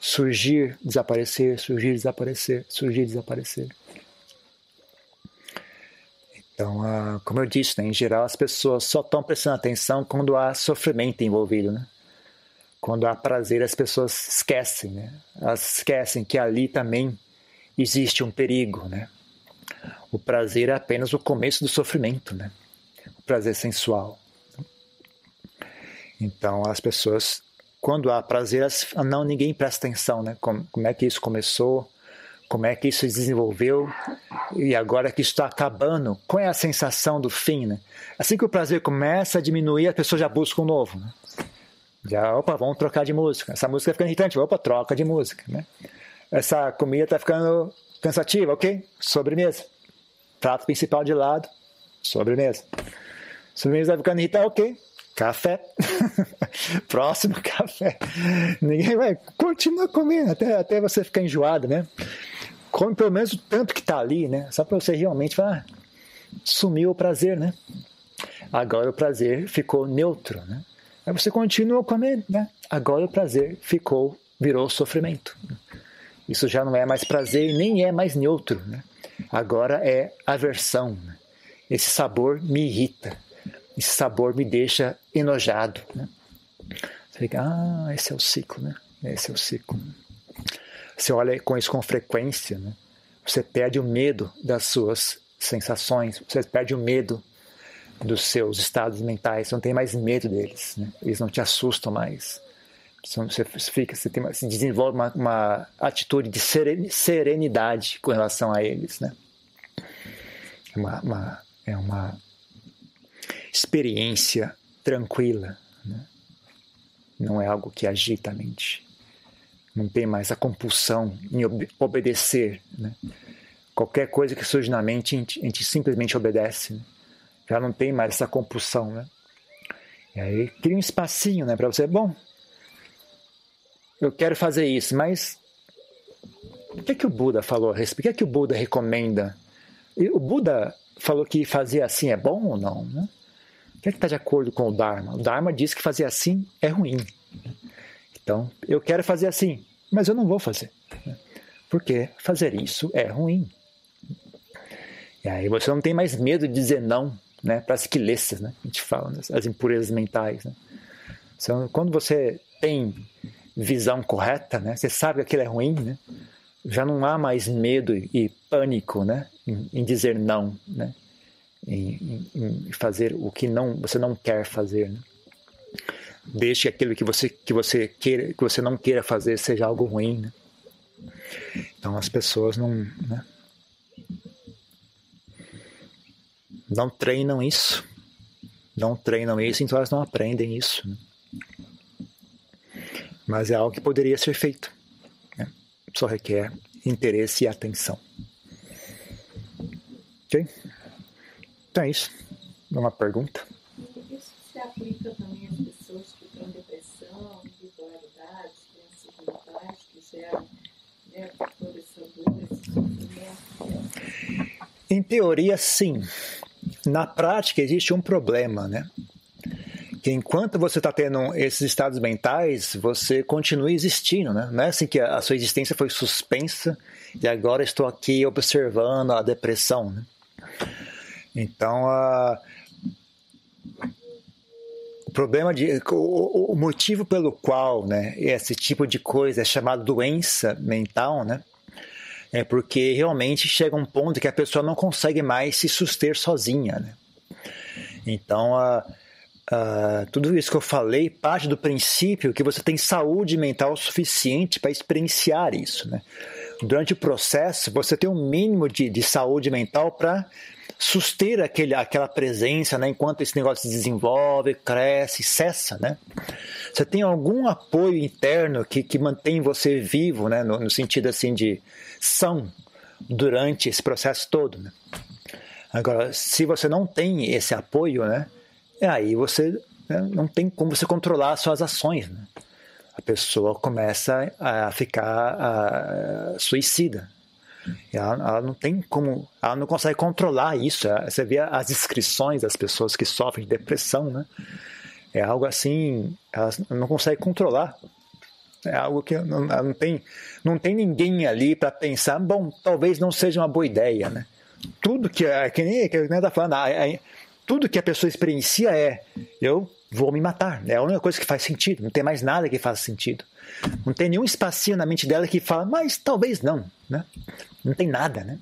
Surgir, desaparecer, surgir, desaparecer, surgir, desaparecer. Então, ah, como eu disse, né, em geral as pessoas só estão prestando atenção quando há sofrimento envolvido, né? Quando há prazer, as pessoas esquecem, né? Elas esquecem que ali também existe um perigo, né? O prazer é apenas o começo do sofrimento, né? O prazer sensual. Então, as pessoas, quando há prazer, não ninguém presta atenção, né? Como, como é que isso começou? como é que isso se desenvolveu e agora que está acabando, qual é a sensação do fim, né? Assim que o prazer começa a diminuir, a pessoa já busca um novo, né? Já, opa, vamos trocar de música. Essa música ficando irritante, opa, troca de música, né? Essa comida está ficando cansativa, ok? Sobremesa. Prato principal de lado, sobremesa. Sobremesa está ficando irritante, ok? Café. Próximo café. Ninguém vai continuar comendo até, até você ficar enjoado, né? Come pelo menos o tanto que está ali, né? Só para você realmente falar, ah, sumiu o prazer, né? Agora o prazer ficou neutro, né? Aí você continua comendo, né? Agora o prazer ficou, virou sofrimento. Isso já não é mais prazer nem é mais neutro, né? Agora é aversão. Né? Esse sabor me irrita. Esse sabor me deixa enojado, né? Você fica, ah, esse é o ciclo, né? Esse é o ciclo. Você olha com isso com frequência, né? Você perde o medo das suas sensações, você perde o medo dos seus estados mentais, você não tem mais medo deles, né? eles não te assustam mais. Você fica, você, tem, você desenvolve uma, uma atitude de serenidade com relação a eles, né? É uma, uma, é uma experiência tranquila, né? não é algo que agita a mente. Não tem mais a compulsão em ob obedecer. Né? Qualquer coisa que surge na mente, a gente, a gente simplesmente obedece. Né? Já não tem mais essa compulsão. Né? E aí cria um espacinho né, para você. Bom, eu quero fazer isso, mas o que, é que o Buda falou a respeito? O que, é que o Buda recomenda? O Buda falou que fazer assim é bom ou não? Né? O que é que está de acordo com o Dharma? O Dharma diz que fazer assim é ruim. Então, eu quero fazer assim, mas eu não vou fazer. Porque fazer isso é ruim. E aí você não tem mais medo de dizer não né, para as quilências, né? A gente fala, né, as impurezas mentais. Né? Então, quando você tem visão correta, né, você sabe que aquilo é ruim, né? Já não há mais medo e pânico, né, em, em dizer não, né? Em, em, fazer o que não você não quer fazer. Né? Deixe aquilo que você que você queira que você não queira fazer seja algo ruim. Né? Então as pessoas não né? não treinam isso, não treinam isso, então elas não aprendem isso. Né? Mas é algo que poderia ser feito. Né? Só requer interesse e atenção. Ok? Então é isso. Uma pergunta? Isso se aplica também às pessoas que têm depressão, bipolaridade, doenças mentais, que geram né, toda essa dor, esse sofrimento? Em teoria, sim. Na prática, existe um problema, né? Que enquanto você está tendo esses estados mentais, você continua existindo, né? Não é assim que a sua existência foi suspensa e agora estou aqui observando a depressão, né? Então, a o problema de o, o, motivo pelo qual né esse tipo de coisa é chamado doença mental né é porque realmente chega um ponto que a pessoa não consegue mais se suster sozinha. Né? Então, a, tudo isso que eu falei parte do princípio que você tem saúde mental suficiente para experienciar isso. Né? Durante o processo, você tem um mínimo de, de saúde mental para suster aquele, aquela presença né, enquanto esse negócio se desenvolve, cresce, cessa. Né? Você tem algum apoio interno que, que mantém você vivo, né, no, no sentido assim de são durante esse processo todo. Né? Agora, se você não tem esse apoio, né, aí você né, não tem como você controlar as suas ações. Né? A pessoa começa a ficar a, suicida. Ela, ela, não tem como, ela não consegue controlar isso. Você vê as descrições das pessoas que sofrem de depressão, né? É algo assim, ela não consegue controlar. É algo que não, não tem, não tem ninguém ali para pensar, bom, talvez não seja uma boa ideia, né? Tudo que, que nem que está falando, tudo que a pessoa experiencia é, eu vou me matar. É a única coisa que faz sentido. Não tem mais nada que faça sentido. Não tem nenhum espacinho na mente dela que fala, mas talvez não, né? Não tem nada, né?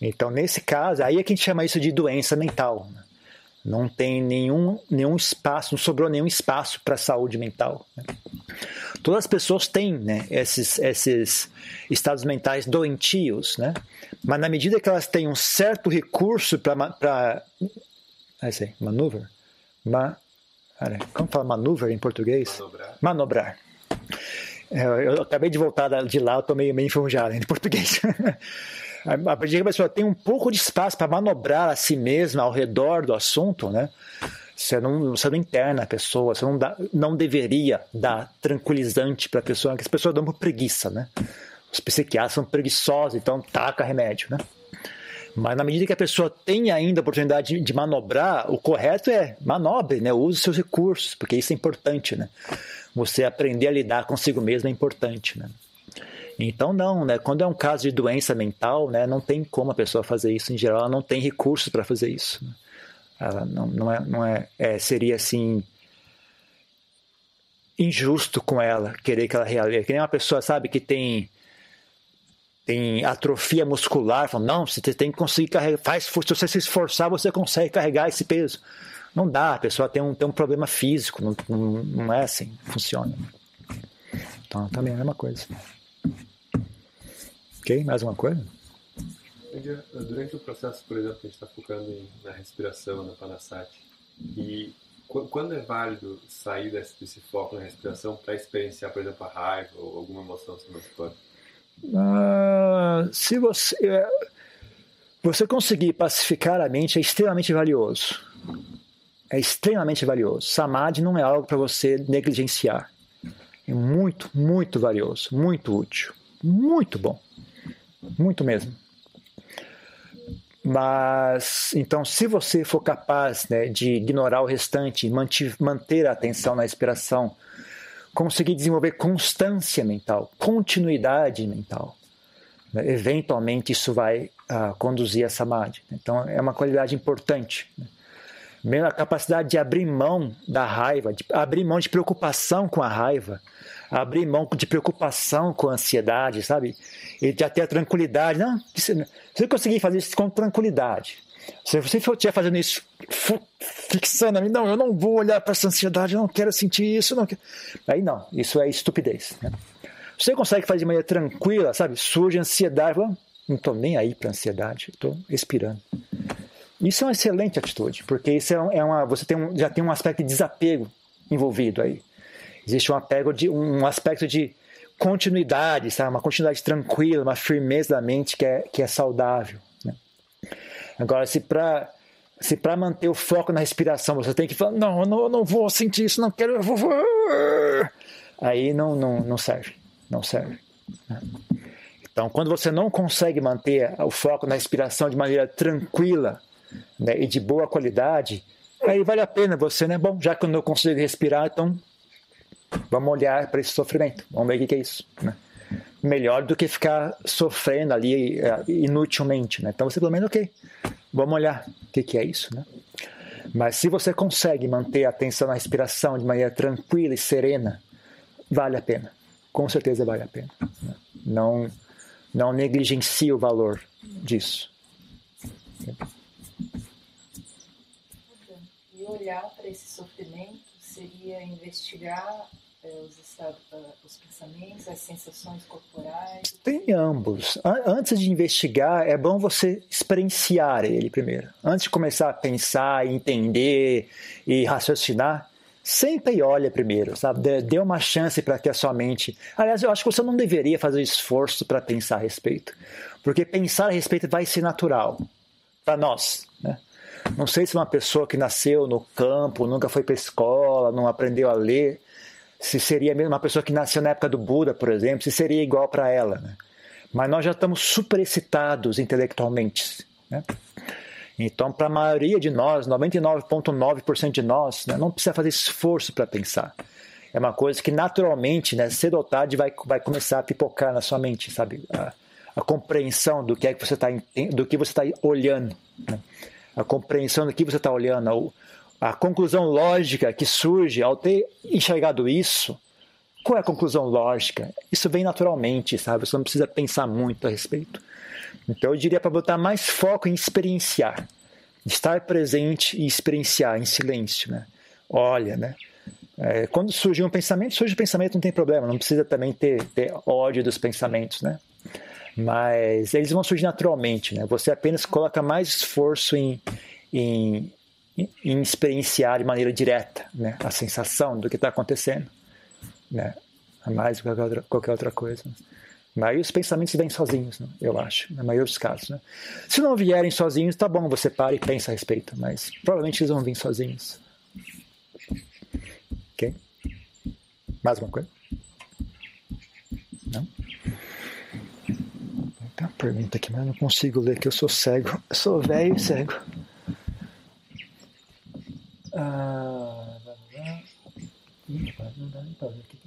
Então, nesse caso, aí é que a gente chama isso de doença mental. Né? Não tem nenhum, nenhum espaço, não sobrou nenhum espaço para a saúde mental. Né? Todas as pessoas têm né, esses, esses estados mentais doentios, né? mas na medida que elas têm um certo recurso para. Ah, sei, maneuver? Ma, como fala maneuver em português? Manobrar. Manobrar. É, eu, acabei de voltar de lá, eu estou meio, meio enferrujado em português. a partir que a pessoa tem um pouco de espaço para manobrar a si mesma ao redor do assunto, né? Você não, você não interna a pessoa, você não, dá, não deveria dar tranquilizante para a pessoa, que as pessoas dão por preguiça, né? Os psiquiatras são preguiçosos, então taca remédio, né? Mas na medida que a pessoa tem ainda a oportunidade de, de manobrar, o correto é manobre, né? Use seus recursos, porque isso é importante, né? Você aprender a lidar consigo mesmo é importante, né? Então não, né? Quando é um caso de doença mental, né? Não tem como a pessoa fazer isso. Em geral, ela não tem recursos para fazer isso. Né? Ela não, não é, não é, é, seria assim injusto com ela querer que ela realize. Que nem uma pessoa sabe que tem tem atrofia muscular, fala, não, você tem que conseguir carregar, faz, se você se esforçar, você consegue carregar esse peso. Não dá, a pessoa tem um, tem um problema físico, não, não, não é assim, funciona. Então também é a mesma coisa. Ok? Mais uma coisa? Durante o processo, por exemplo, a gente está focando em, na respiração, na Panasati, e quando é válido sair desse, desse foco na respiração para experienciar, por exemplo, a raiva ou alguma emoção assim mais forte? Uh, se você, é, você conseguir pacificar a mente é extremamente valioso. É extremamente valioso. Samadhi não é algo para você negligenciar. É muito, muito valioso, muito útil, muito bom, muito mesmo. Mas, então, se você for capaz né, de ignorar o restante, manter, a atenção na respiração, conseguir desenvolver constância mental, continuidade mental, né, eventualmente isso vai uh, conduzir a samadhi. Então, é uma qualidade importante. Né? Mesmo a capacidade de abrir mão da raiva, de abrir mão de preocupação com a raiva, abrir mão de preocupação com a ansiedade, sabe? E de ter a tranquilidade. Não, se você conseguir fazer isso com tranquilidade, se você estiver fazendo isso fixando a mim, não, eu não vou olhar para essa ansiedade, eu não quero sentir isso, não quero. Aí não, isso é estupidez. Né? Você consegue fazer de maneira tranquila, sabe? Surge ansiedade, não estou nem aí para ansiedade, estou respirando. Isso é uma excelente atitude, porque isso é, é uma, você tem um, já tem um aspecto de desapego envolvido aí. Existe um apego de um aspecto de continuidade, sabe? Uma continuidade tranquila, uma firmeza da mente que é, que é saudável. Né? Agora, se para se para manter o foco na respiração você tem que falar, não, eu não, não vou sentir isso, não quero, eu vou. Aí não, não, não serve. Não serve. Né? Então, quando você não consegue manter o foco na respiração de maneira tranquila né, e de boa qualidade, aí vale a pena você, né? Bom, já que eu não consigo respirar, então Vamos olhar para esse sofrimento, vamos ver o que é isso. Né? Melhor do que ficar sofrendo ali é, inutilmente. Né? Então você pelo menos, ok, vamos olhar o que é isso. Né? Mas se você consegue manter a atenção na respiração de maneira tranquila e serena, vale a pena. Com certeza vale a pena. Né? Não, não negligencie o valor disso. Olhar para esse sofrimento seria investigar os, estados, os pensamentos, as sensações corporais? Tem ambos. Antes de investigar, é bom você experienciar ele primeiro. Antes de começar a pensar, entender e raciocinar, senta e olha primeiro, sabe? Dê uma chance para que a sua mente. Aliás, eu acho que você não deveria fazer esforço para pensar a respeito, porque pensar a respeito vai ser natural para nós, né? Não sei se uma pessoa que nasceu no campo, nunca foi para escola, não aprendeu a ler, se seria mesmo uma pessoa que nasceu na época do Buda, por exemplo, se seria igual para ela. Né? Mas nós já estamos super excitados intelectualmente. Né? Então, para a maioria de nós, 99,9% de nós, né, não precisa fazer esforço para pensar. É uma coisa que naturalmente, né, cedo ou tarde, vai, vai começar a pipocar na sua mente, sabe? A, a compreensão do que é que você está do que você está olhando, né? A compreensão do que você está olhando, a conclusão lógica que surge ao ter enxergado isso, qual é a conclusão lógica? Isso vem naturalmente, sabe? Você não precisa pensar muito a respeito. Então eu diria para botar mais foco em experienciar, estar presente e experienciar em silêncio, né? Olha, né? É, quando surge um pensamento, surge um pensamento, não tem problema, não precisa também ter, ter ódio dos pensamentos, né? Mas eles vão surgir naturalmente, né? Você apenas coloca mais esforço em, em, em experienciar de maneira direta né? a sensação do que está acontecendo, né? Mais do que qualquer outra, qualquer outra coisa. Mas os pensamentos vêm sozinhos, né? eu acho, na maioria dos casos. Né? Se não vierem sozinhos, tá bom, você para e pensa a respeito, mas provavelmente eles vão vir sozinhos. Ok? Mais uma coisa? Não? Tem uma pergunta aqui, mas eu não consigo ler, que eu sou cego. Eu sou velho e cego. Ah, não dá nem para ver aqui.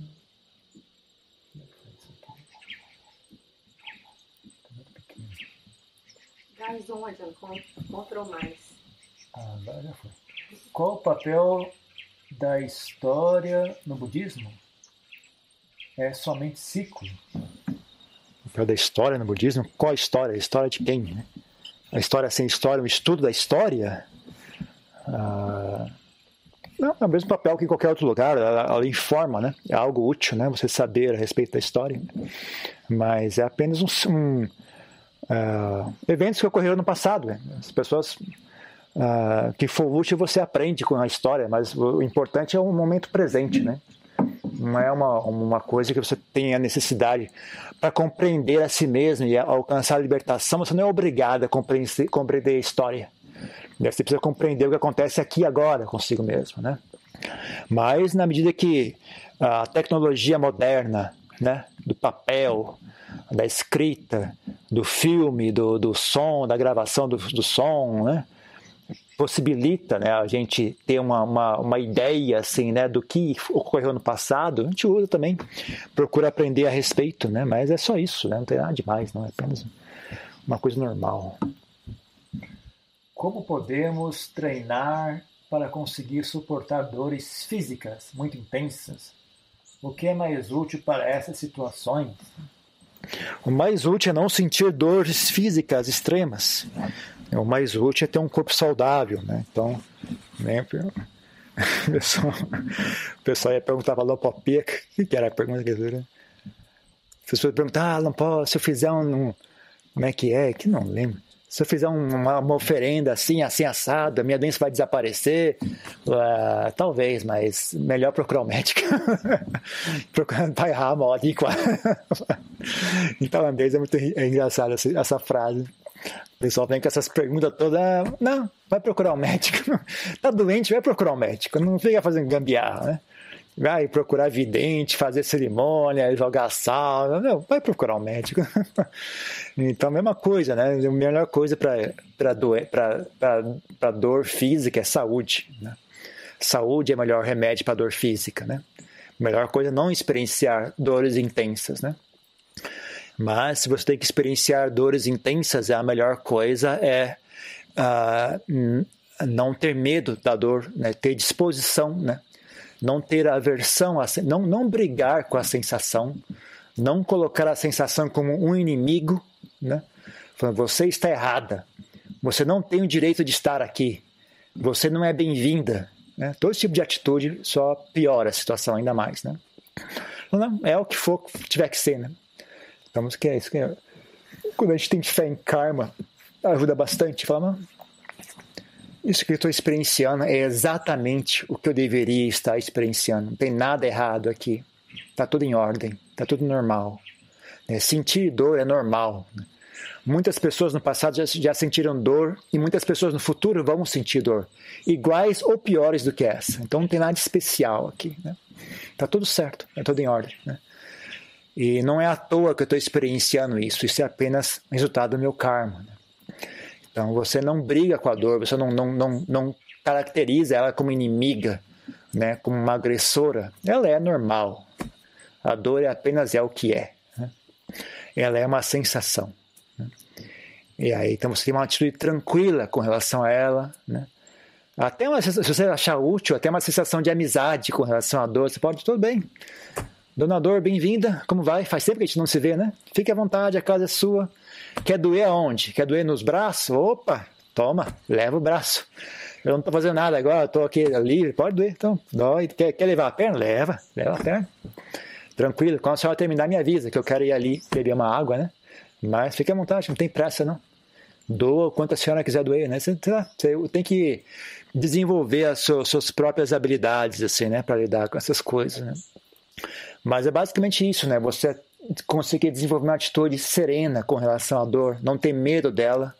Mais onde? Mais? Ah, agora já foi. Qual o papel da história no budismo? É somente ciclo. O da história no budismo? Qual a história? A história de quem? Né? A história sem história, um estudo da história? Ah, não, é o mesmo papel que em qualquer outro lugar, ela, ela, informa, né? É algo útil, né? Você saber a respeito da história. Mas é apenas um, um uh, eventos que ocorreram no passado. Né? As pessoas uh, que for útil você aprende com a história, mas o importante é o momento presente, né? Não é uma, uma coisa que você tem a necessidade para compreender a si mesmo e alcançar a libertação. Você não é obrigado a compreender, compreender a história. Você precisa compreender o que acontece aqui agora consigo mesmo, né? Mas na medida que a tecnologia moderna, né, do papel, da escrita, do filme, do, do som, da gravação do, do som, né? Possibilita né, a gente ter uma, uma, uma, ideia assim, né, do que ocorreu no passado, a gente usa também, procura aprender a respeito, né, mas é só isso, né, não tem nada demais, não é apenas uma coisa normal. Como podemos treinar para conseguir suportar dores físicas muito intensas? O que é mais útil para essas situações? O mais útil é não sentir dores físicas extremas. O mais útil é ter um corpo saudável, né? Então, né, o pessoal, o pessoal ia perguntar para a o que era a pergunta que era? As pessoas ah, se eu fizer um, como é que é, que não lembro se eu fizer uma, uma, oferenda assim, assim assada, minha doença vai desaparecer? Uh, talvez, mas melhor procurar um médico. Procurando pai Rama, Em tailandês é muito é engraçado essa, essa frase. O pessoal vem com essas perguntas todas. Não, vai procurar um médico. tá doente, vai procurar um médico. Não fica fazendo gambiarra, né? vai procurar vidente, fazer cerimônia, jogar sal, não, vai procurar um médico. então, mesma coisa, né? A melhor coisa para dor física é saúde. Né? Saúde é o melhor remédio para dor física, né? A melhor coisa é não experienciar dores intensas, né? Mas se você tem que experienciar dores intensas, a melhor coisa é uh, não ter medo da dor, né? ter disposição, né? não ter aversão, não, não brigar com a sensação, não colocar a sensação como um inimigo, né? Você está errada, você não tem o direito de estar aqui, você não é bem-vinda. Né? Todo esse tipo de atitude só piora a situação ainda mais. Né? Não, é o que for, tiver que ser. Né? Então, que é isso que é. Quando a gente tem fé em karma, ajuda bastante. Fala, isso que eu estou experienciando é exatamente o que eu deveria estar experienciando. Não tem nada errado aqui. Está tudo em ordem, está tudo normal. É, sentir dor é normal. Muitas pessoas no passado já, já sentiram dor e muitas pessoas no futuro vão sentir dor, iguais ou piores do que essa. Então não tem nada especial aqui. Está né? tudo certo, está tudo em ordem. Né? E não é à toa que eu estou experienciando isso, isso é apenas resultado do meu karma. Né? Então você não briga com a dor, você não, não, não, não caracteriza ela como inimiga, né, como uma agressora. Ela é normal. A dor é apenas é o que é. Né? Ela é uma sensação. Né? E aí, então você tem uma atitude tranquila com relação a ela, né? Até uma, se você achar útil, até uma sensação de amizade com relação à dor, você pode, tudo bem. Dona Dor, bem-vinda. Como vai? Faz tempo que a gente não se vê, né? Fique à vontade, a casa é sua. Quer doer aonde? Quer doer nos braços? Opa, toma, leva o braço. Eu não estou fazendo nada agora, estou aqui livre, pode doer, então, dói. Quer, quer levar a perna? Leva, leva a perna. Tranquilo, quando a senhora terminar, me avisa que eu quero ir ali beber uma água, né? Mas fique à vontade, não tem pressa, não. Doa o quanto a senhora quiser doer, né? Você, você tem que desenvolver as suas, suas próprias habilidades, assim, né? Para lidar com essas coisas, né? Mas é basicamente isso, né? Você conseguir desenvolver uma atitude serena com relação à dor, não ter medo dela.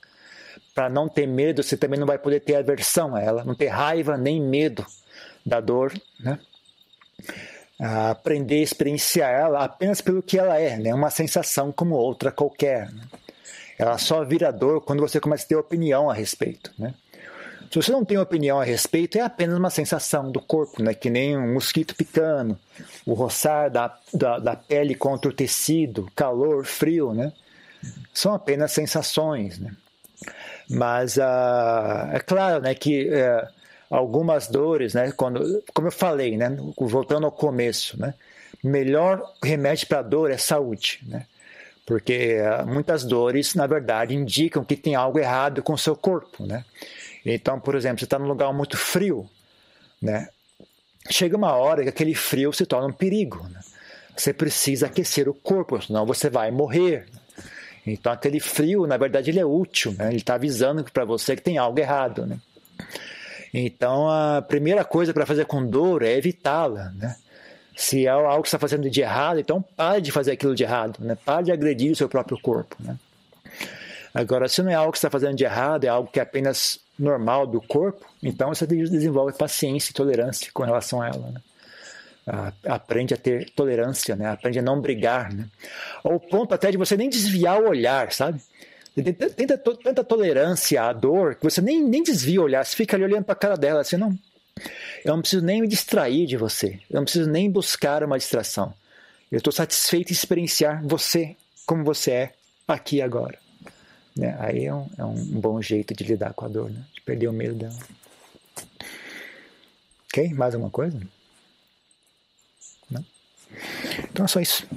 Para não ter medo, você também não vai poder ter aversão a ela, não ter raiva nem medo da dor, né? aprender a experienciar ela apenas pelo que ela é, né? uma sensação como outra qualquer. Né? Ela só vira dor quando você começa a ter opinião a respeito. Né? Se você não tem opinião a respeito, é apenas uma sensação do corpo, né? que nem um mosquito picando, o roçar da, da, da pele contra o tecido, calor, frio. Né? São apenas sensações. Né? Mas uh, é claro né, que. Uh, algumas dores, né? Quando, como eu falei, né? Voltando ao começo, né? Melhor remédio para dor é saúde, né? Porque uh, muitas dores, na verdade, indicam que tem algo errado com o seu corpo, né? Então, por exemplo, você está num lugar muito frio, né? Chega uma hora que aquele frio se torna um perigo, né? Você precisa aquecer o corpo, senão você vai morrer. Então, aquele frio, na verdade, ele é útil, né? Ele está avisando para você que tem algo errado, né? Então, a primeira coisa para fazer com dor é evitá-la, né? Se é algo que você está fazendo de errado, então pare de fazer aquilo de errado, né? Pare de agredir o seu próprio corpo, né? Agora, se não é algo que você está fazendo de errado, é algo que é apenas normal do corpo, então você desenvolve paciência e tolerância com relação a ela, né? aprende a ter tolerância, né? Aprende a não brigar, né? Ao ponto até de você nem desviar o olhar, sabe? Tenta tanta tolerância à dor que você nem, nem desvia o olhar, você fica ali olhando para a cara dela, assim, não. Eu não preciso nem me distrair de você, eu não preciso nem buscar uma distração. Eu estou satisfeito em experienciar você como você é aqui agora. Né? Aí é um, é um bom jeito de lidar com a dor, né? de perder o medo dela. Ok? Mais alguma coisa? Não? Então é só isso.